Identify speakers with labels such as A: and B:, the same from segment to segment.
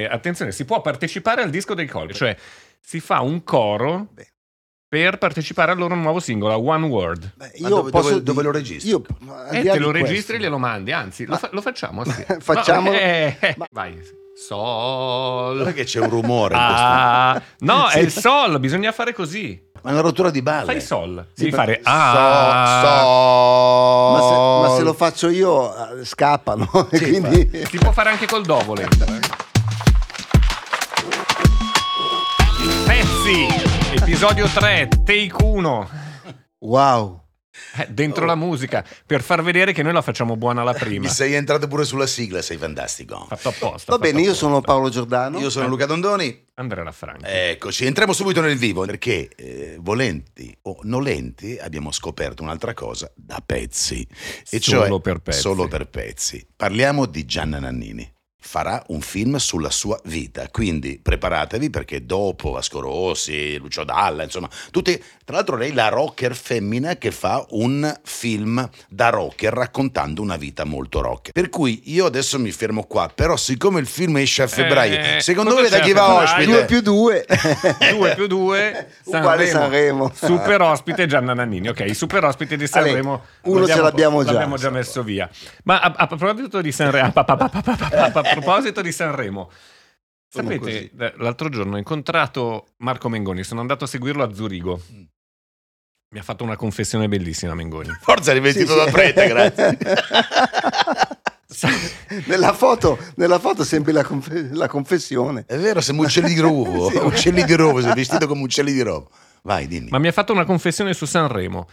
A: E attenzione, si può partecipare al disco dei colpi, cioè si fa un coro
B: Beh.
A: per partecipare al loro nuovo singolo, a One Word.
B: Beh,
C: Ma dove- dove- dove lo registri?
B: Io,
A: E
B: là
A: te lo
B: questo-
A: registri e glielo mandi, anzi, lo,
B: Ma-
A: fa- lo facciamo. Sì.
B: Facciamolo.
A: No, eh, eh,
B: Ma-
A: Vai. Sol.
C: Che c'è un rumore.
A: Ah, no, è
B: Sì.
A: il sol, bisogna fare così.
C: Ma è una rottura di balle.
A: Fai sol.
B: Sì,
A: Devi
B: ma-
A: fare ah.
C: so-
B: Ma se, ma se lo faccio io eh, scappano.
C: Sì,
B: quindi...
A: Si può fare anche col do volendo. Pezzi, episodio 3, take 1.
B: Wow.
A: Eh, dentro la musica, per far vedere che noi la facciamo buona alla prima.
C: Mi sei entrato pure sulla sigla, sei fantastico.
A: Fatto apposta.
B: Va
A: fatto
B: bene, io
A: apposta.
B: sono Paolo Giordano.
C: Io sono Luca Dondoni.
A: Andrea Lafranchi.
C: Eccoci, entriamo subito nel vivo perché, eh, volenti o nolenti, abbiamo scoperto un'altra cosa da pezzi. E
A: Solo
C: cioè,
A: per pezzi.
C: Solo per pezzi. Parliamo di Gianna Nannini. Farà un film sulla sua vita, quindi preparatevi perché dopo Vasco Rossi, Lucio Dalla, insomma, tutti. Tra l'altro, lei è la rocker femmina che fa un film da rocker raccontando una vita molto rocker. Per cui io adesso mi fermo qua, però, siccome il film esce a febbraio,
A: Eh,
C: secondo voi da chi va ospite?
B: Due più due.
A: 2 più 2
B: Uguale Sanremo.
A: super ospite Gianna Nannini ok super ospite di Sanremo
B: uno ce l'abbiamo già.
A: l'abbiamo già messo via ma a, proposito di Sanremo sapete eh, l'altro giorno ho incontrato Marco Mengoni sono andato a seguirlo a Zurigo
C: Mm.
A: mi ha fatto una confessione bellissima Mengoni
C: Forza, rivestito da prete, grazie.
B: nella, foto, nella foto sempre la, conf- la confessione.
C: È vero, siamo uccelli di rovo.
B: Sì.
C: Uccelli di rovo, sei vestito come uccelli di rovo. Vai, dimmi.
A: ma mi ha fatto una confessione su Sanremo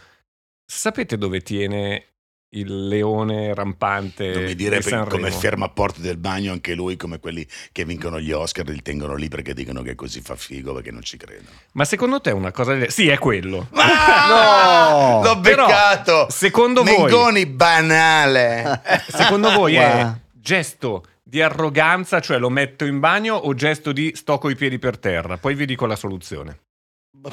A: sapete dove tiene il leone rampante
C: non mi dire
A: di
C: per-
A: Sanremo?
C: come ferma a porte del bagno anche lui, come quelli che vincono gli Oscar, li tengono lì perché dicono che così fa figo, perché non ci credono.
A: ma secondo te è una cosa del- sì è quello
C: Ah,
B: No!
C: L'ho
A: Però,
C: beccato!
A: secondo voi-
C: Mengoni banale!
A: Secondo voi è
B: Wow.
A: gesto di arroganza, cioè lo metto in bagno, o gesto di sto coi piedi per terra? Poi vi dico la soluzione.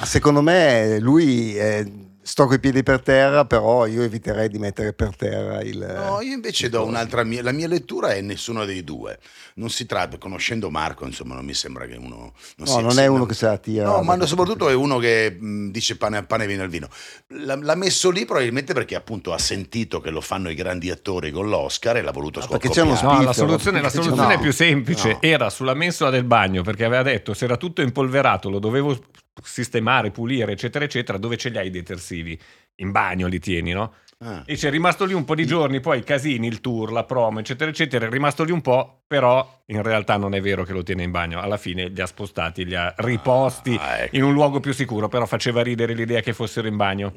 B: Secondo me lui eh, sto coi piedi per terra, però io eviterei di mettere per terra il...
C: No, io invece do un'altra mia. La mia lettura è nessuno dei due. Non si tratta, conoscendo Marco, insomma, non mi sembra che uno.
B: no,
C: sia-
B: non
C: sia-
B: è uno che se la tira.
C: No, ma soprattutto è uno che mh, dice pane a pane e vino al vino. L'ha, l'ha messo lì probabilmente perché appunto ha sentito che lo fanno i grandi attori con l'Oscar e l'ha voluto
B: Ah, perché c'è uno
A: No,
B: Spiffero,
A: la soluzione, la soluzione
B: no,
A: è più semplice.
C: no.
A: Era sulla mensola del bagno perché aveva detto se era tutto impolverato, lo dovevo sistemare, pulire, eccetera, eccetera. Dove ce li hai i detersivi? In bagno li tieni, no?
C: Ah.
A: E c'è rimasto lì un po' di giorni, poi i casini, il tour, la promo, eccetera, eccetera. È rimasto lì un po', però in realtà non è vero che lo tiene in bagno. Alla fine li ha spostati, li ha riposti
C: Ah, ecco.
A: in un luogo più sicuro, però faceva ridere l'idea che fossero in bagno.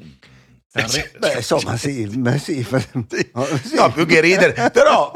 A: Sanre-
B: Beh, insomma, sì, beh, sì.
C: Sì.
B: No, sì.
C: No, più che ridere, però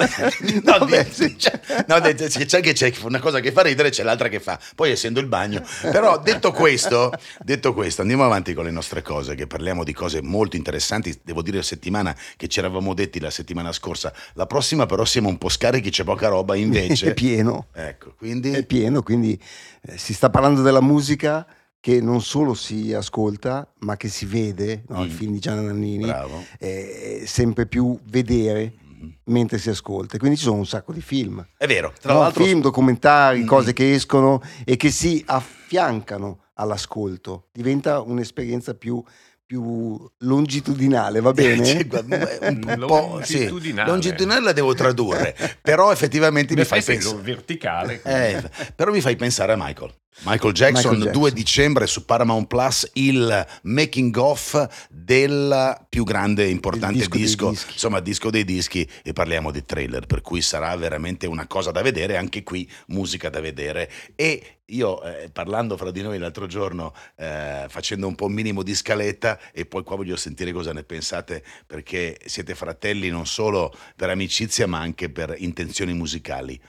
C: no,
B: Vabbè, sì.
C: cioè, no, c'è che c'è una cosa che fa ridere, c'è l'altra che fa. Poi essendo il bagno. Però detto questo, detto questo, andiamo avanti con le nostre cose, che parliamo di cose molto interessanti. Devo dire la settimana che ci eravamo detti la settimana scorsa. La prossima però siamo un po' scarichi, c'è poca roba, invece
B: È pieno.
C: Ecco, quindi
B: È pieno, quindi eh, si sta parlando della musica che non solo si ascolta, ma che si vede, no? il
C: Mm.
B: film di Gianna Nannini,
C: bravo.
B: è sempre più vedere
C: Mhm.
B: mentre si ascolta. Quindi ci sono un sacco di film.
C: È vero, tra
B: No,
C: l'altro
B: film, documentari,
C: Mm.
B: cose che escono e che si affiancano all'ascolto. Diventa un'esperienza più, più longitudinale, va bene?
C: Un po', sì.
A: Longitudinale.
C: longitudinale la devo tradurre, però effettivamente mi fai pensare.
A: verticale.
C: Eh, però mi fai pensare a Michael. Michael Jackson,
B: Michael Jackson.
C: 2 dicembre su Paramount Plus, il making of del più grande e importante
B: Il disco
C: disco, insomma, disco dei dischi, e parliamo di trailer, per cui sarà veramente una cosa da vedere, anche qui musica da vedere. E io, eh, parlando fra di noi l'altro giorno, eh, facendo un po' un minimo di scaletta, e poi qua voglio sentire cosa ne pensate, perché siete fratelli non solo per amicizia, ma anche per intenzioni musicali.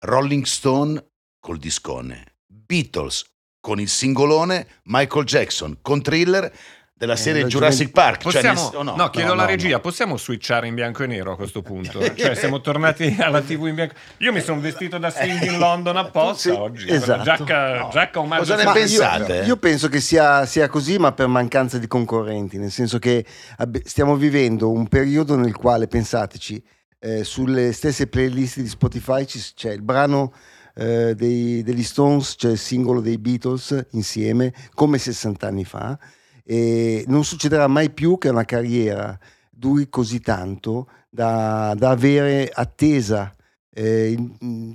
C: Rolling Stone col discone, Beatles con il singolone, Michael Jackson con thriller della serie
B: la
C: Jurassic Park. Cioè,
A: Possiamo,
C: oh,
A: no,
C: no,
A: chiedo alla
B: no,
A: regia,
B: no.
A: possiamo switchare in bianco e nero a questo punto? Cioè, siamo tornati alla TV in bianco. Io mi sono vestito da swing in London apposta
B: Sì,
A: oggi.
B: esatto.
A: Giacca,
C: No.
A: giacca omaggio
C: Cosa ne
B: Ma
C: pensate?
B: Io, io penso che sia, sia così, ma per mancanza di concorrenti, nel senso che abbi- stiamo vivendo un periodo nel quale, pensateci, eh, sulle stesse playlist di Spotify c'è il brano eh, dei- degli Stones, cioè il singolo dei Beatles insieme, come 60 anni fa. E non succederà mai più che una carriera duri così tanto da, da avere attesa. Eh,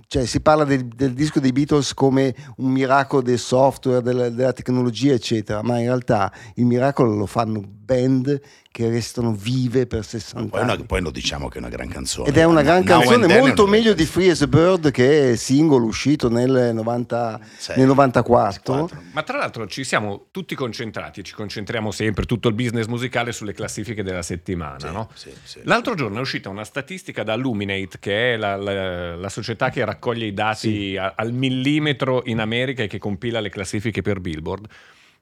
B: cioè, si parla del, del disco dei Beatles come un miracolo del software, della, della tecnologia, eccetera, ma in realtà il miracolo lo fanno band che restano vive per 60
C: Poi, una-
B: anni.
C: poi lo diciamo che è una gran canzone.
B: Ed è una gran
C: Now
B: canzone, molto meglio di Free as a Bird che è singolo uscito nel, 90
C: Sì.
B: nel 94.
A: Ma tra l'altro ci siamo tutti concentrati, ci concentriamo sempre, tutto il business musicale sulle classifiche della settimana,
C: Sì,
A: no?
C: sì, sì.
A: L'altro giorno è uscita una statistica da Luminate, che è la, la- la società che raccoglie i dati a- al millimetro in America e che compila le classifiche per Billboard,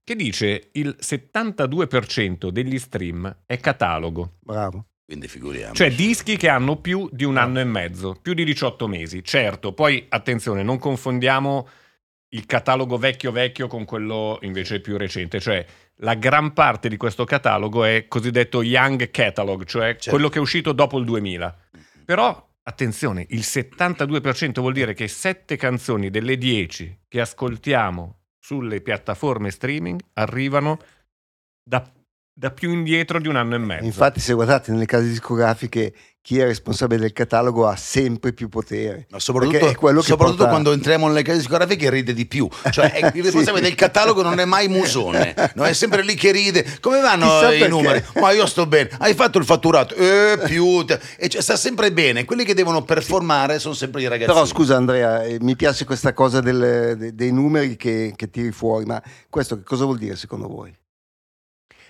A: che dice il 72% degli stream è catalogo,
B: Bravo.
C: Quindi figuriamoci.
A: cioè dischi che hanno più di un anno e mezzo, più di 18 mesi. Certo, poi attenzione, non confondiamo il catalogo vecchio vecchio con quello invece più recente, cioè la gran parte di questo catalogo è cosiddetto young catalog, cioè
C: Certo.
A: quello che è uscito dopo il 2000. Però attenzione, il 72% vuol dire che 7 canzoni delle 10 che ascoltiamo sulle piattaforme streaming arrivano da, da più indietro di un anno e mezzo.
B: Infatti, se guardate nelle case discografiche, chi è responsabile del catalogo ha sempre più potere.
C: No, soprattutto
B: Perché è quello che
C: soprattutto
B: porta-
C: quando entriamo nelle case discografiche ride di più. Cioè, è- il responsabile
B: Sì.
C: del catalogo non è mai Musone, no? è sempre lì che ride. Come vanno
B: Chissà
C: i
B: perché.
C: numeri? Ma io sto bene. Hai fatto il fatturato? Eh, più. E cioè, sta sempre bene. Quelli che devono performare sono sempre i ragazzi.
B: Però scusa Andrea, eh, mi piace questa cosa del- de- dei numeri che, che tiri fuori, ma questo che cosa vuol dire secondo voi?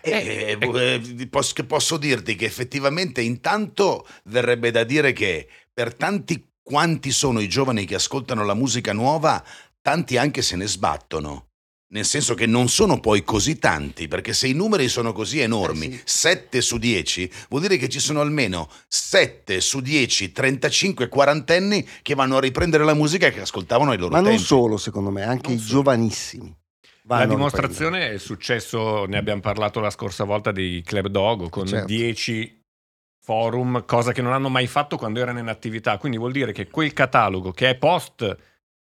C: Eh, eh, posso, che posso dirti che effettivamente intanto verrebbe da dire che per tanti quanti sono i giovani che ascoltano la musica nuova, tanti anche se ne sbattono. Nel senso che non sono poi così tanti, perché se i numeri sono così enormi,
B: Eh sì.
C: 7 su 10, vuol dire che ci sono almeno 7 su 10, 35 quarantenni che vanno a riprendere la musica che ascoltavano ai loro
B: Ma non
C: tempi.
B: solo, secondo me, anche
C: Non
B: i
C: solo.
B: giovanissimi. Vanno
A: La dimostrazione è successo, ne abbiamo parlato la scorsa volta, di Club Dogo con
B: Certo.
A: 10 forum, cosa che non hanno mai fatto quando erano in attività. Quindi vuol dire che quel catalogo che è post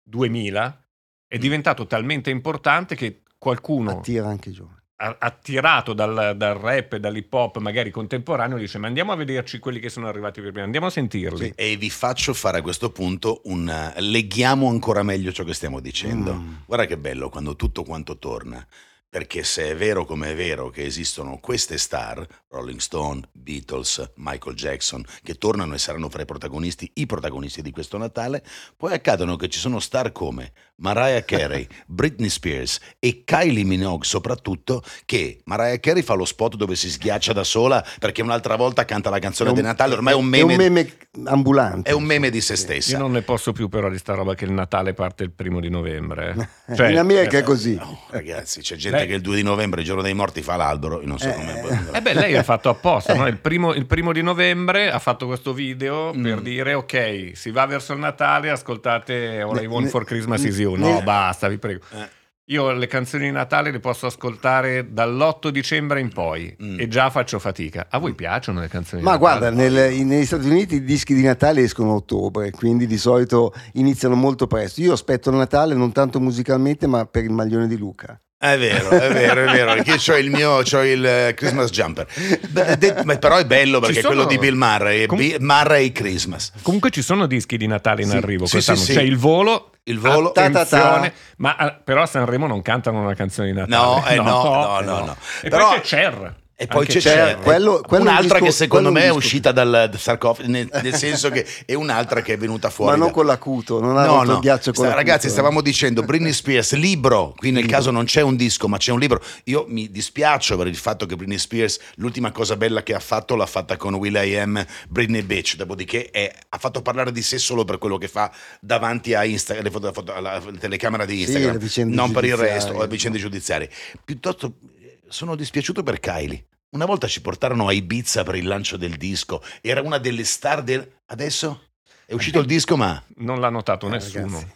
A: 2000 è diventato talmente importante che qualcuno
B: Attira anche i giovani.
A: Attirato dal, dal rap e dall'hip hop magari contemporaneo dice ma andiamo a vederci quelli che sono arrivati per prima, andiamo a sentirli.
B: Sì.
C: E vi faccio fare a questo punto un... leghiamo ancora meglio ciò che stiamo dicendo.
B: Mm.
C: Guarda che bello quando tutto quanto torna. Perché se è vero come è vero che esistono queste star, Rolling Stone, Beatles, Michael Jackson, che tornano e saranno fra i protagonisti, i protagonisti di questo Natale, poi accadono che ci sono star come Mariah Carey, Britney Spears e Kylie Minogue soprattutto, che Mariah Carey fa lo spot dove si sghiaccia da sola perché un'altra volta canta la canzone
B: È un-
C: di Natale, ormai è un
B: È
C: meme,
B: un meme ambulante.
C: è un meme di se stessa.
A: Io non ne posso più però di sta roba che il Natale parte il primo di novembre. eh. Cioè,
B: in America
A: eh,
B: è così.
C: No, ragazzi, c'è gente
A: Beh.
C: che il 2 di novembre, il giorno dei morti, fa l'albero. Io non so
B: Eh,
C: come.
A: Eh beh, lei ha fatto apposta,
B: Eh.
A: no? il, primo, il primo di novembre ha fatto questo video
C: Mm.
A: per dire ok, si va verso il Natale, ascoltate All I Want
B: ne-
A: for Christmas is You. No,
B: ne-
A: basta, vi prego.
C: Eh.
A: Io le canzoni di Natale le posso ascoltare dall'8 dicembre in poi
C: Mm.
A: e già faccio fatica. A voi piacciono le canzoni
B: Ma
A: di Natale?
B: guarda, nel- in- negli Stati Uniti i dischi di Natale escono a ottobre, quindi di solito iniziano molto presto. Io aspetto il Natale non tanto musicalmente, ma per il maglione di Luca.
C: È vero, è vero, è vero. Perché io ho il mio c'ho il eh, Christmas jumper. Beh, ma però è bello perché
A: Ci
C: è quello
A: sono-
C: di Bill Murray.
A: Com-
C: Bi- Murray Christmas.
A: Comunque ci sono dischi di Natale in
B: Sì,
A: arrivo
C: sì,
A: quest'anno.
C: sì, sì.
A: C'è il volo.
C: Il volo.
A: Attenzione, ma ah, però a Sanremo non cantano una canzone di Natale.
C: No, eh, no, no, no, no.
A: E
C: Però-
A: poi c'è Cher.
C: E poi c'è
B: Cher. quello- quello
C: un'altra
B: disco-
C: che secondo me
B: è
C: è uscita dal sarcofago, nel, nel senso che è un'altra che è venuta fuori.
B: ma non
C: da-
B: con l'acuto, non ha
C: No, no.
B: il ghiaccio con
C: Sta-
B: l'acuto.
C: ragazzi, stavamo dicendo Britney Spears, libro. Qui nel
B: Libro.
C: caso non c'è un disco, ma c'è un libro. Io mi dispiace per il fatto che Britney Spears, l'ultima cosa bella che ha fatto, l'ha fatta con Will.i.am, Britney Bitch. Dopodiché è- ha fatto parlare di sé solo per quello che fa davanti a Instagram, le foto- la foto- alla telecamera di
B: Sì,
C: Instagram,
B: vicende
C: non per il resto, o le vicende giudiziarie. Piuttosto eh, sono dispiaciuto per Kylie. Una volta ci portarono a Ibiza per il lancio del disco, era una delle star del... Adesso è uscito il disco, ma
A: Non l'ha notato
B: Eh,
A: nessuno.
B: ragazzi.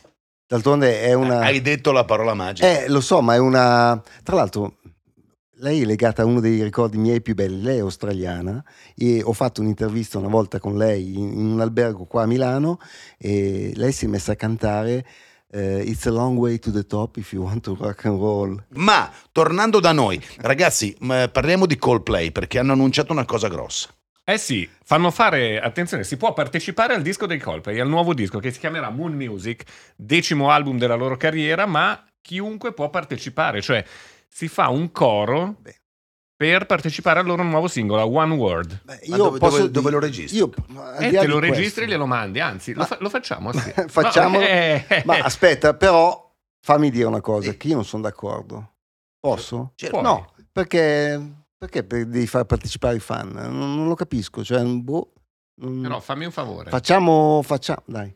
B: D'altronde è una...
C: hai detto la parola magica.
B: Eh, lo so, ma è una... Tra l'altro, lei è legata a uno dei ricordi miei più belli. Lei è australiana e ho fatto un'intervista una volta con lei in, in un albergo qua a Milano e lei si è messa a cantare eh, It's a long way to the top if you want to rock and roll.
C: Ma tornando da noi, ragazzi, parliamo di Coldplay perché hanno annunciato una cosa grossa.
A: Eh sì, fanno fare, attenzione, si può partecipare al disco dei Coldplay, al nuovo disco che si chiamerà Moon Music, decimo album della loro carriera, ma chiunque può partecipare, cioè si fa un coro
B: Beh.
A: Per partecipare al loro nuovo singolo, One Word.
B: Beh,
C: Ma dove- dove- dove lo registri?
B: Io,
A: E
B: là
A: te lo registri e glielo mandi, anzi, lo,
B: Ma-
A: fa- lo facciamo. Sì.
B: Facciamolo.
A: No, eh, eh,
B: Ma
A: eh.
B: aspetta, però fammi dire una cosa, che io non sono d'accordo. Posso?
C: Certo.
B: No, perché, perché per- devi far partecipare i fan? Non, non lo capisco. Cioè, boh, non-
A: Però fammi un favore.
B: facciamo, facciamo, dai.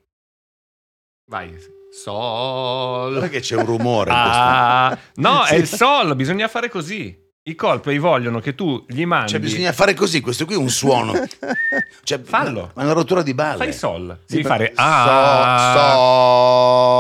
A: Vai. Sol.
C: Guarda che c'è un rumore. in
A: Ah, no,
B: Sì.
A: è il sol, bisogna fare così. I Coldplay vogliono che tu gli mandi.
C: questo- Cioè, bisogna fare così. Questo qui è un suono. Cioè,
A: Fallo.
C: È una rottura di balle.
A: Fai sol.
B: Sì,
A: Devi
B: ma-
A: fare
C: So,
A: ah.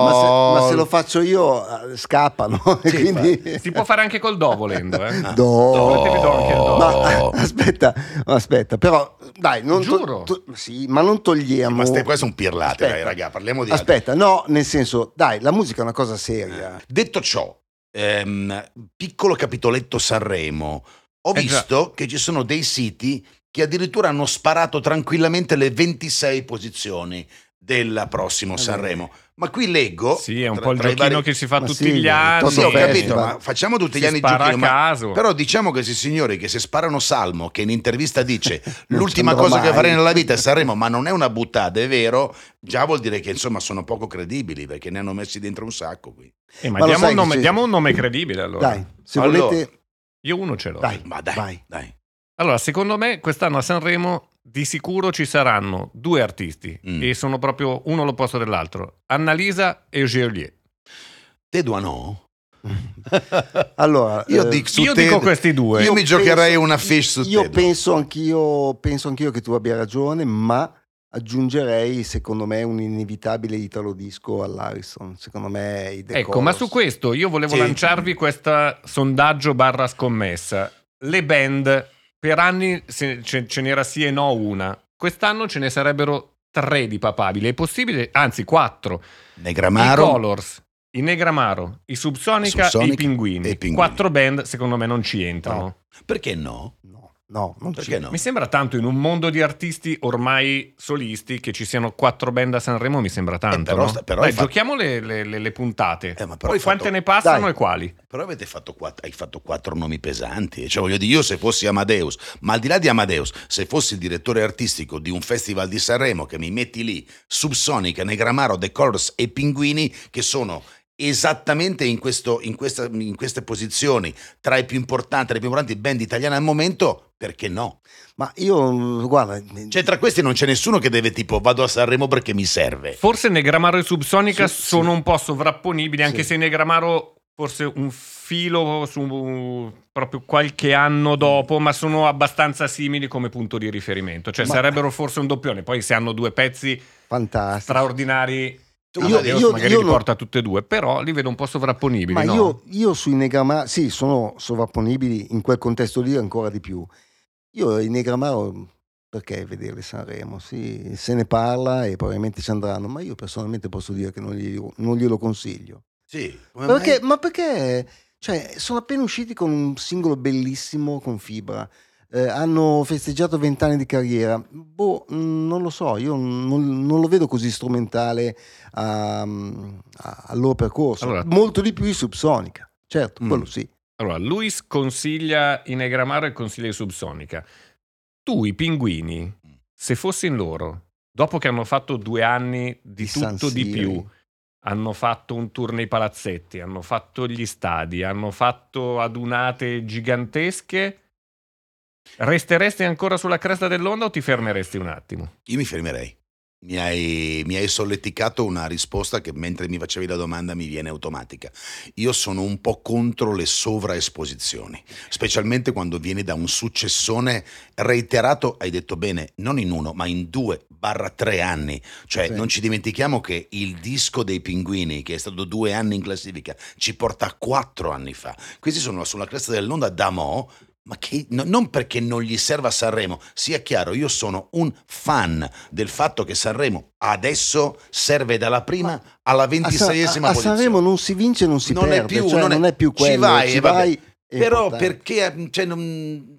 B: Ma se,
C: so-
B: ma se lo faccio io, eh, scappano.
C: Sì,
B: quindi...
A: Si può fare anche col do volendo, eh.
C: Ah.
B: Do.
C: Do.
A: Do anche il do.
B: Ma aspetta, aspetta, però dai, non to-
A: Giuro.
B: to- sì, ma non togliamo.
C: Ma ste, qua sono pirlate,
B: Aspetta.
C: dai, raga, parliamo di altro.
B: Aspetta, no, nel senso, dai, la musica è una cosa seria.
C: Detto ciò, ehm, piccolo capitoletto Sanremo, ho
A: Eh già.
C: visto che ci sono dei siti che addirittura hanno sparato tranquillamente le 26 posizioni del prossimo
B: Eh,
C: Sanremo. Ma qui leggo...
A: Sì, è un
C: tra-
A: po' il giochino
C: vari-
A: che si fa
B: Ma
A: tutti
B: sì,
A: gli anni.
C: Sì, ho capito, ma facciamo tutti gli
A: Si
C: anni il giochino,
A: a
C: ma-
A: caso.
C: Però diciamo questi signori che se sparano Salmo, che in intervista dice l'ultima cosa che
B: mai."
C: farei nella vita è Sanremo, ma non è una buttata, è vero, già vuol dire che insomma sono poco credibili perché ne hanno messi dentro un sacco qui.
A: Eh, ma
B: Ma
A: diamo, un
B: che
A: nome,
B: c'è-
A: diamo un nome credibile allora.
B: Dai, se
C: Allora.
B: volete,
A: Io uno ce l'ho.
B: Dai.
C: Ma dai,
B: Vai.
C: dai.
A: Allora, secondo me quest'anno a Sanremo di sicuro ci saranno due artisti
C: Mm.
A: e sono proprio uno l'opposto dell'altro. Annalisa e Geolier.
C: Te no?
B: allora,
C: Io
B: eh,
C: dico-
A: Io
C: te-
A: dico questi due.
C: Io mi giocherei
B: penso-
C: una fish su
B: Io
C: te.
B: penso anch'io, penso anch'io che tu abbia ragione, ma aggiungerei, secondo me, un inevitabile italo disco all'Harrison. Secondo me, i
A: Ecco, ma
B: Chorus.
A: su questo io volevo
C: Sì.
A: lanciarvi questo sondaggio barra scommessa. Le band, per anni se- ce, ce n'era sì e no una. Quest'anno ce ne sarebbero tre di papabili. È possibile, anzi quattro. I
C: Negramaro
A: Colors, i Negramaro, i Subsonica,
C: Subsonica
A: e i Pinguini.
C: e i Pinguini.
A: Quattro band secondo me non ci entrano.
C: Perché no?
B: No, no, non
C: Perché
B: ci-
C: no?
A: Mi sembra tanto in un mondo di artisti ormai solisti che ci siano quattro band a Sanremo, mi sembra tanto.
C: Eh, però
A: no?
C: però
A: Dai,
C: fatto-
A: giochiamo le, le- le- le puntate.
C: Eh, ma però
A: Poi
C: hai
A: quante
C: fatto-
A: ne passano
B: Dai.
A: e quali?
C: Però avete fatto quattro, hai fatto quattro nomi pesanti. Cioè, voglio dire, io se fossi Amadeus, ma al di là di Amadeus, se fossi il direttore artistico di un festival di Sanremo che mi metti lì Subsonica, Negramaro, The Colors e Pinguini, che sono esattamente in, questo- in questa- in queste posizioni tra i più importanti, le più importanti band italiane al momento, perché no?
B: Ma io, guarda,
C: Cioè, tra questi non c'è nessuno che deve tipo vado a Sanremo perché mi serve.
A: Forse Negramaro e Subsonica
B: Sì,
A: sono
B: sì.
A: un po' sovrapponibili, anche
B: Sì.
A: se Negramaro forse un filo su proprio qualche anno dopo, ma sono abbastanza simili come punto di riferimento. Cioè
B: Ma-
A: sarebbero forse un doppione. Poi se hanno due pezzi
B: fantastico.
A: straordinari,
B: Io-
A: Amadeus
B: io-
A: magari
B: io
A: li
B: non-
A: porta tutte e due, però li vedo un po' sovrapponibili.
B: Ma
A: no?
B: io, io sui Negramaro, sì, sono sovrapponibili in quel contesto lì ancora di più. Io i Negramaro, perché vederli Sanremo? Sì, se ne parla e probabilmente ci andranno, ma io personalmente posso dire che non, gli- non glielo consiglio.
C: Sì, come
B: Perché,
C: mai?
B: ma perché? Cioè, sono appena usciti con un singolo bellissimo con Fibra. Eh, hanno festeggiato vent'anni di carriera. Boh, mh, non lo so, io non, non lo vedo così strumentale a- a- al loro percorso.
A: Allora-
B: Molto di più i Subsonica. Certo,
C: Mm.
B: quello sì.
A: Allora, Luis consiglia i Negramaro e consiglia i Subsonica. Tu, i pinguini, se fossi in loro, dopo che hanno fatto due anni di,
B: Di
A: tutto di più, hanno fatto un tour nei palazzetti, hanno fatto gli stadi, hanno fatto adunate gigantesche, resteresti ancora sulla cresta dell'onda o ti fermeresti un attimo?
C: Io mi fermerei. Mi hai, mi hai solleticato una risposta che mentre mi facevi la domanda mi viene automatica. Io sono un po' contro le sovraesposizioni, specialmente quando vieni da un successone reiterato, hai detto bene, non in uno, ma in due barra tre anni. Cioè
B: Sì.
C: non ci dimentichiamo che il disco dei pinguini, che è stato due anni in classifica, ci porta a quattro anni fa. Questi sono sulla cresta dell'onda da mo', ma che, no- non perché non gli serva Sanremo, sia chiaro, io sono un fan del fatto che Sanremo adesso serve dalla prima alla
B: A, Sa-
C: ventiseiesima
B: a- a
C: posizione.
B: Sanremo non si vince, non si
C: Non è
B: perde,
C: più-
B: cioè
C: non
B: non,
C: è-
B: è, più
C: ci
B: quello.
C: vai,
B: ci
C: e vabbè.
B: vai, è
C: Però
B: importante.
C: perché cioè, non-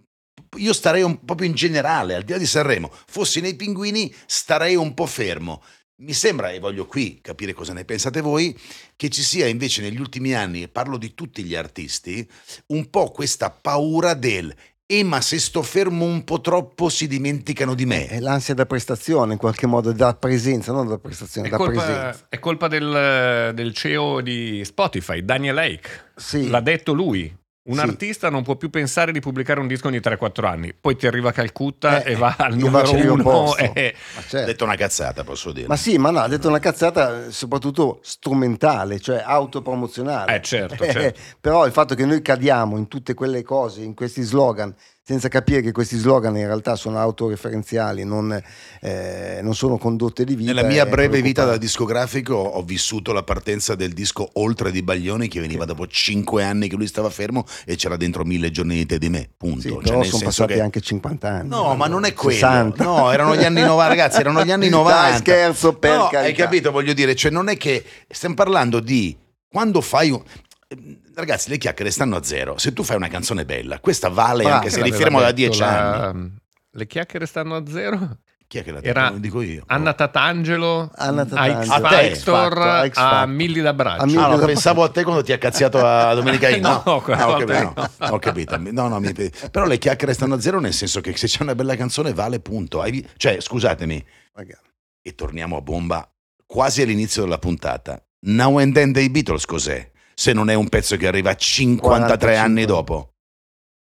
C: io starei un po' più in generale, al di là di Sanremo, fossi nei pinguini starei un po' fermo. Mi sembra, e voglio qui capire cosa ne pensate voi, che ci sia invece negli ultimi anni, e parlo di tutti gli artisti, un po' questa paura del eh ma se sto fermo un po' troppo si dimenticano di me.
B: È l'ansia da prestazione, in qualche modo, da presenza, non da prestazione,
A: È
B: da
A: colpa,
B: presenza.
A: è colpa del, del CEO di Spotify, Daniel Lake.
B: Sì.
A: L'ha detto lui. Un
B: Sì.
A: artista non può più pensare di pubblicare un disco ogni 3-4 anni. Poi ti arriva Calcutta
B: Eh,
A: e va al numero uno.
B: posto.
A: e-
B: Ma
C: Ha
B: certo.
C: detto una cazzata, posso dire.
B: Ma sì, ma no, ha detto una cazzata eh, soprattutto strumentale, cioè autopromozionale.
A: Eh, certo,
B: Eh,
A: certo.
B: Però il fatto che noi cadiamo in tutte quelle cose, in questi slogan, senza capire che questi slogan in realtà sono autoreferenziali, non, eh, non sono condotte di vita.
C: Nella mia breve vita da discografico ho vissuto la partenza del disco Oltre di Baglioni che veniva dopo cinque anni che lui stava fermo e c'era dentro mille giorni di te di me, punto.
B: Sì,
C: Cioè,
B: però sono passati
C: che-
B: anche 50 anni.
C: No, ma non è quello.
B: 60.
C: No, erano gli anni 90, ragazzi, erano gli anni 90.
B: Dai, scherzo, per
C: no,
B: carità.
C: hai capito, voglio dire, cioè non è che stiamo parlando di quando fai un Ragazzi, le chiacchiere stanno a zero. Se tu fai una canzone bella, questa vale
B: Bravo.
C: anche se fermo da dieci
A: la-
C: anni.
A: Le chiacchiere stanno a zero.
C: Chi è che l'ha detto?
A: Era
C: dico io.
A: Anna Tatangelo
B: Anna
A: a X
B: Tatangelo.
C: A te.
B: X Factor,
A: a,
B: X Factor.
A: Milli d'Abbraccio.
B: A Milli
C: Ah, no,
B: da-
C: pensavo a te quando ti ha cazziato a Domenica In.
A: No,
C: No,
A: quella
C: Ah, ho, capito,
A: no.
C: no, ho capito. No, no, mi- però le chiacchiere stanno a zero nel senso che se c'è una bella canzone vale punto. Cioè, scusatemi,
B: Ragazzi,
C: e torniamo a bomba quasi all'inizio della puntata. Now and Then dei Beatles cos'è? Se non è un pezzo che arriva 53
B: 45.
C: anni dopo.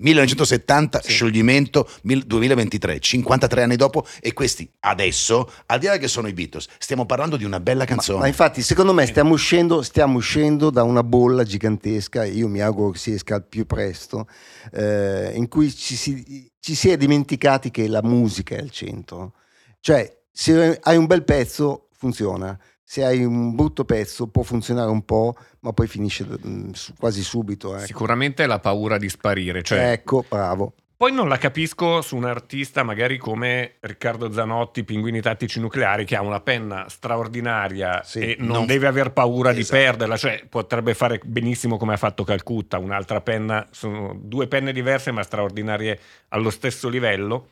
C: 1970,
B: Sì.
C: scioglimento, mil- 2023, 53 anni dopo e questi adesso, al di là che sono i Beatles, stiamo parlando di una bella
B: Ma,
C: canzone.
B: ma infatti, secondo me, stiamo uscendo, stiamo uscendo da una bolla gigantesca. Io mi auguro che si esca al più presto, eh, in cui ci si, ci si è dimenticati che la musica è al centro. Cioè, se hai un bel pezzo, funziona. Se hai un brutto pezzo, può funzionare un po', ma poi finisce mm, quasi subito. ecco.
A: Sicuramente la paura di sparire. Cioè,
B: Ecco, bravo.
A: Poi non la capisco su un artista magari come Riccardo Zanotti, Pinguini Tattici Nucleari, che ha una penna straordinaria
B: Sì,
A: e non,
C: non-
A: deve aver paura di
C: Esatto.
A: perderla, cioè potrebbe fare benissimo come ha fatto Calcutta, un'altra penna, sono due penne diverse ma straordinarie allo stesso livello.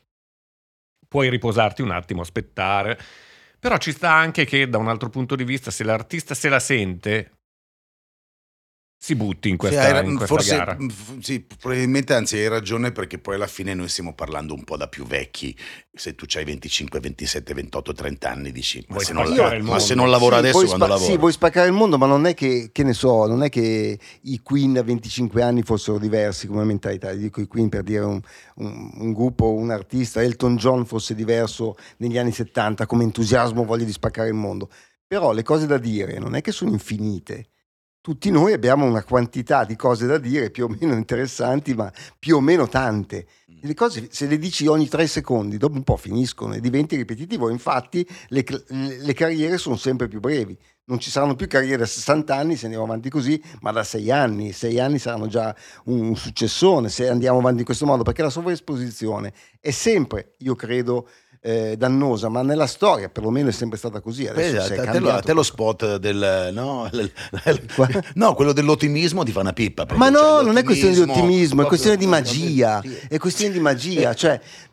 A: Puoi riposarti un attimo, aspettare. Però ci sta anche che da un altro punto di vista, se l'artista se la sente, si butti in
C: Sì,
A: questa,
C: hai ra-
A: in questa
C: forse,
A: gara.
C: sì, probabilmente anzi hai ragione perché poi alla fine noi stiamo parlando un po' da più vecchi. Se tu hai 25, 27, 28, 30 anni dici ma, se non, la- ma se non lavoro
B: Sì,
C: adesso quando
B: spa-
C: lavoro?
B: Sì, vuoi spaccare il mondo, ma non è che, che ne so, non è che i Queen a 25 anni fossero diversi come mentalità. Dico i Queen per dire un, un- un gruppo, un artista, Elton John fosse diverso negli anni 70 come entusiasmo, voglia di spaccare il mondo. Però le cose da dire non è che sono infinite. Tutti noi abbiamo una quantità di cose da dire più o meno interessanti, ma più o meno tante. E Le cose, se le dici ogni tre secondi, dopo un po' finiscono e diventi ripetitivo. Infatti, le, le carriere sono sempre più brevi. Non ci saranno più carriere da 60 anni se andiamo avanti così, ma da 6 anni. 6 anni saranno già un, un successone se andiamo avanti in questo modo, perché la sovraesposizione è sempre, io credo, eh, dannosa, ma nella storia perlomeno è sempre stata così. Adesso
C: Beh, te, lo, te spot del no, l- l-
B: Qua-
C: no, quello dell'ottimismo ti fa una pippa.
B: Ma no, non è questione di ottimismo, è questione di magia. È questione di magia, cioè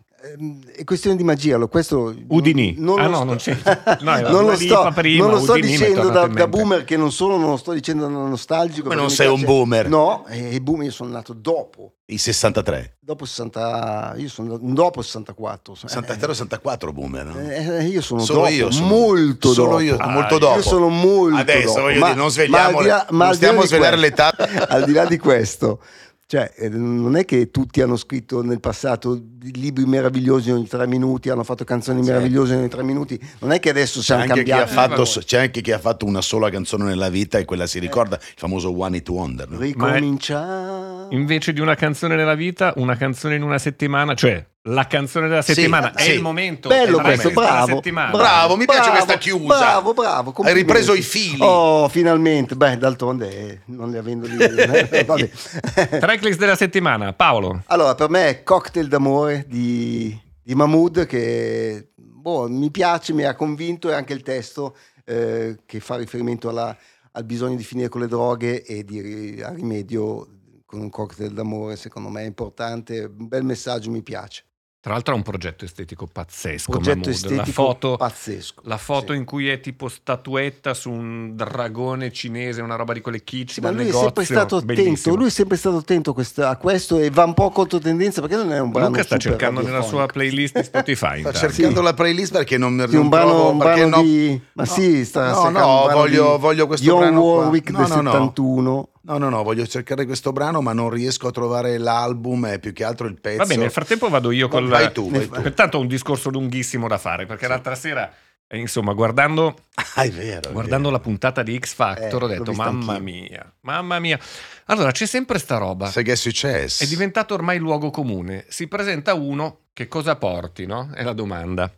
B: è questione di magia. lo- Questo
A: Udini.
B: non,
A: Ah,
B: lo
A: no,
B: sto-
A: non c'è- no,
B: non lo sto,
A: prima,
B: non lo sto
A: Udini
B: dicendo da, da boomer che non solo non lo sto dicendo da nostalgico.
C: Ma
B: perché
C: non sei un
B: piace-
C: boomer.
B: No, e i boomer io sono nato dopo.
C: I 63.
B: Dopo 60, io sono dopo 64.
C: 63 64 boomer. no?
B: Eh, io sono
C: Solo
B: dopo,
C: io sono-
B: molto
C: solo
B: dopo.
C: io,
A: Ah,
C: molto
A: io
C: dopo.
B: Io sono molto
C: Adesso
B: dopo.
C: voglio
B: Ma-
C: dire, non
B: ma
C: svegliamo,
B: al di là- ma
C: non
B: al
C: stiamo a svelare
B: questo-
C: l'età.
B: al di là di questo, cioè, eh, non è che tutti hanno scritto nel passato libri meravigliosi ogni tre minuti, hanno fatto canzoni
C: Certo.
B: meravigliose ogni tre minuti. Non è che adesso
C: C'è
B: siamo
C: anche, chi ha
B: cambiati.
C: fatto,
A: Eh,
C: c'è anche chi ha fatto una sola canzone nella vita e quella si ricorda, il famoso One It Wonder. no?
B: Ricominciare.
A: invece di una canzone nella vita, una canzone in una settimana, cioè la canzone della settimana
C: Sì,
A: è
C: sì.
A: il momento.
B: Bello questo,
A: della
B: bravo,
A: settimana.
C: Bravo, mi piace
B: Bravo,
C: questa chiusa.
B: Bravo, bravo.
C: Hai ripreso i fili.
B: Oh, finalmente. Beh, d'altronde eh, non li avendo lì. eh, vabbè.
A: Tracklist della settimana, Paolo.
B: Allora, per me è Cocktail d'amore di, di Mahmood che boh, mi piace, mi ha convinto e anche il testo eh, che fa riferimento alla- al bisogno di finire con le droghe e di a rimedio con un cocktail d'amore, secondo me è importante, un bel messaggio, mi piace.
A: Tra l'altro ha un progetto estetico pazzesco.
B: Progetto
A: Mahmood.
B: estetico
A: la foto,
B: pazzesco.
A: la foto
B: Sì.
A: in cui è tipo statuetta su un dragone cinese, una roba di quelle kitsch
B: Sì, ma lui è
A: negozio.
B: sempre stato attento,
A: bellissimo.
B: lui è sempre stato attento a questo, e va un po' contro tendenza perché non è un brano
A: Luca sta cercando nella sua playlist Spotify. Intanto.
C: cercando
B: Sì.
C: la playlist perché non,
B: Sì, un
C: non
B: brano, un brano
C: no-
B: di... Ma
C: no,
B: sì, sta
C: no, no,
B: un
C: voglio,
B: di
C: voglio questo
B: Dionne
C: brano qua.
B: Warwick
C: No,
B: del
C: no.
B: 71.
C: No, no, no, voglio cercare questo brano, ma non riesco a trovare l'album e più che altro il pezzo.
A: Va bene, nel frattempo vado io con
C: Vai tu, vai tu.
A: Pertanto ho un discorso lunghissimo da fare, perché l'altra sera, eh, insomma, guardando,
C: Ah, vero.
A: guardando la puntata di X Factor,
B: Eh,
A: ho detto, mamma
B: anch'io."
A: mia, mamma mia. Allora, c'è sempre sta roba.
C: Sai che è successo?
A: È diventato ormai luogo comune. Si presenta uno, che cosa porti, no? È la domanda.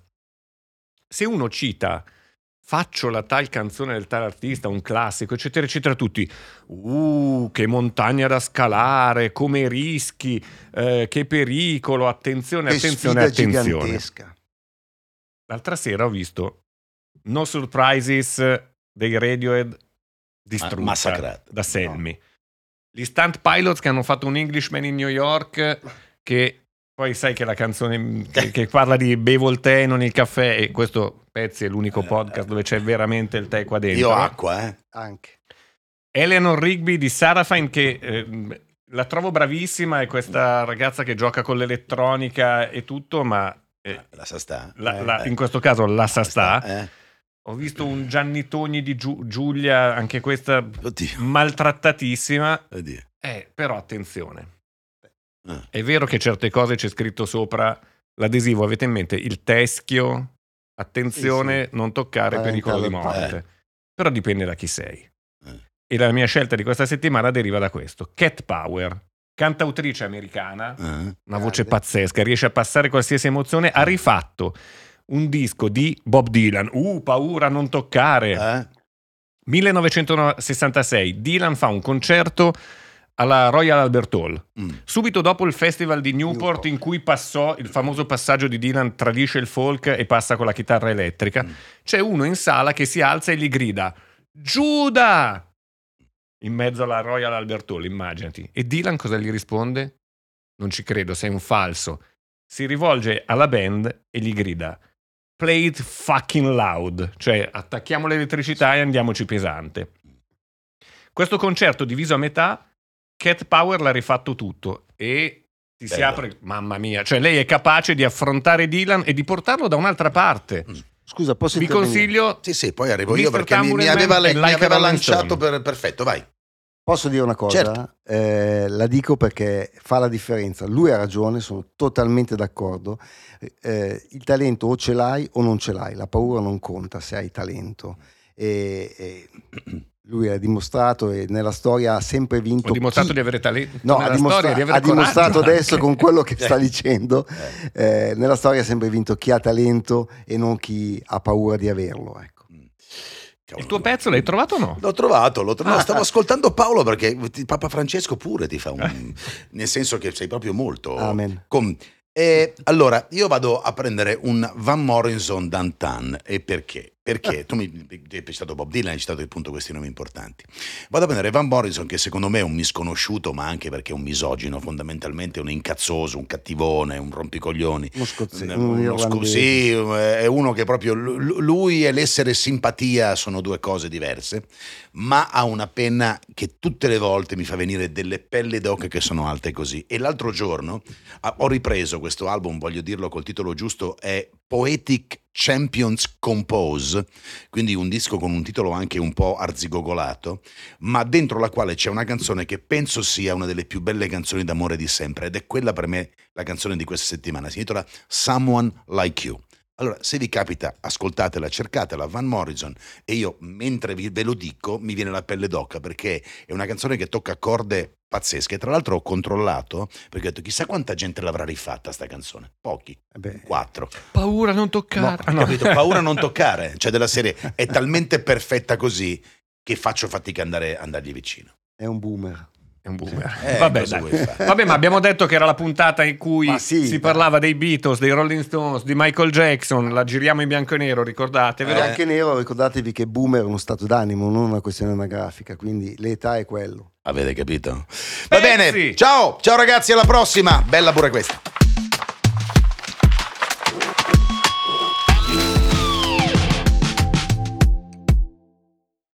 A: Se uno cita faccio la tal canzone del tal artista, un classico, eccetera, eccetera, tutti, uh, che montagna da scalare, come rischi, eh, che pericolo, attenzione,
B: Che
A: attenzione, attenzione.
B: gigantesca.
A: L'altra sera ho visto No Surprises dei Radiohead distrutta
C: Ma- massacrata.
A: da Selmy. Gli stunt pilots che hanno fatto un Englishman in New York che poi sai che la canzone che, che parla di bevo il tè non il caffè e questo pezzo è l'unico podcast dove c'è veramente il tè qua dentro.
C: Io acqua, eh.
B: Anche.
A: Eleanor Rigby di Sarafine che ehm, la trovo bravissima è questa ragazza che gioca con l'elettronica e tutto ma eh,
C: La sa sta.
A: la-
C: Eh,
A: la-
C: eh.
A: in questo caso la sa sta
C: Eh.
A: ho visto un Gianni Togni di Giu- Giulia, anche questa
C: Oddio.
A: maltrattatissima.
C: Oddio.
A: Eh, però attenzione.
C: Eh.
A: È vero che certe cose c'è scritto sopra l'adesivo, avete in mente il teschio, attenzione,
B: Sì, sì.
A: non toccare,
B: Parentale
A: pericolo di morte. Però dipende da chi sei.
C: Eh.
A: E la mia scelta di questa settimana deriva da questo. Cat Power, cantautrice americana,
C: Eh.
A: una voce
B: Grande.
A: pazzesca, riesce a passare qualsiasi emozione, ha rifatto un disco di Bob Dylan, uh, paura, non toccare,
C: Eh.
A: 1966, Dylan fa un concerto alla Royal Albert Hall.
C: Mm.
A: Subito dopo il festival di Newport,
B: Newport.
A: in cui passò il famoso passaggio di Dylan tradisce il folk e passa con la chitarra elettrica,
C: Mm.
A: c'è uno in sala che si alza e gli grida Giuda! In mezzo alla Royal Albert Hall, immaginati. E Dylan cosa gli risponde? Non ci credo, sei un falso. Si rivolge alla band e gli grida Play it fucking loud, cioè attacchiamo l'elettricità e andiamoci pesante. Questo concerto diviso a metà, Cat Power l'ha rifatto tutto e ti si
C: Bello.
A: apre, mamma mia, cioè lei è capace di affrontare Dylan e di portarlo da un'altra parte.
B: Scusa, posso
A: Vi consiglio
C: Sì, sì, poi arrivo io
A: Mr.
C: perché mi, mi aveva,
A: Man e
C: mi aveva lanciato per, perfetto, vai.
B: Posso dire una cosa?
C: Certo.
B: Eh, la dico perché fa la differenza. Lui ha ragione, sono totalmente d'accordo. Eh, il talento o ce l'hai o non ce l'hai, la paura non conta se hai talento. E, e lui ha dimostrato e nella storia ha sempre vinto.
A: ho dimostrato
B: chi-
A: di avere talento
B: No,
A: nella
B: ha, dimostra-
A: storia, di avere
B: ha dimostrato adesso
A: anche.
B: con quello che sta dicendo. eh, nella storia ha sempre vinto chi ha talento e non chi ha paura di averlo. Ecco.
C: Cavolo.
A: Il tuo pezzo l'hai trovato o no?
C: L'ho trovato, l'ho trovato.
A: Ah.
C: stavo ascoltando Paolo perché Papa Francesco pure ti fa un... nel senso che sei proprio molto...
B: Amen.
C: Com- eh, allora, io vado a prendere un Van Morrison Dantan. E perché? Perché tu mi hai citato Bob Dylan, hai citato appunto questi nomi importanti. Vado a prendere Van Morrison, che secondo me è un misconosciuto, ma anche perché è un misogino, fondamentalmente un incazzoso, un cattivone, un rompicoglioni.
B: Uno scozzese,
C: Uno
B: un
C: sco- sì, è uno che proprio lu- lui e l'essere simpatia sono due cose diverse, ma ha una penna che tutte le volte mi fa venire delle pelle d'oca che sono alte così. E l'altro giorno ah, ho ripreso questo album, voglio dirlo col titolo giusto, è Poetic Champions Compose, quindi un disco con un titolo anche un po' arzigogolato, ma dentro la quale c'è una canzone che penso sia una delle più belle canzoni d'amore di sempre ed è quella per me la canzone di questa settimana, si intitola Someone Like You. Allora, se vi capita, ascoltatela, cercatela, Van Morrison, e io mentre vi- ve lo dico mi viene la pelle d'oca perché è una canzone che tocca corde pazzesche. Tra l'altro ho controllato perché ho detto chissà quanta gente l'avrà rifatta sta canzone. Pochi,
B: Eh beh,
C: quattro.
A: Paura non toccare. Ah, no.
C: Capito? Paura a non toccare, cioè della serie è talmente perfetta così che faccio fatica ad andare andargli vicino.
B: è un boomer.
A: È un boomer.
C: Eh,
A: Vabbè,
C: vuoi fare?
A: Vabbè, ma abbiamo detto che era la puntata in cui
B: sì,
A: si
B: dai.
A: parlava dei Beatles, dei Rolling Stones, di Michael Jackson. La giriamo in bianco e nero, ricordatevelo.
C: Eh.
B: Anche nero, ricordatevi che boomer è uno stato d'animo, non una questione anagrafica, quindi l'età è quello.
C: Avete capito? Va
A: Pezzi!
C: bene, ciao, ciao ragazzi, alla prossima. Bella pure questa.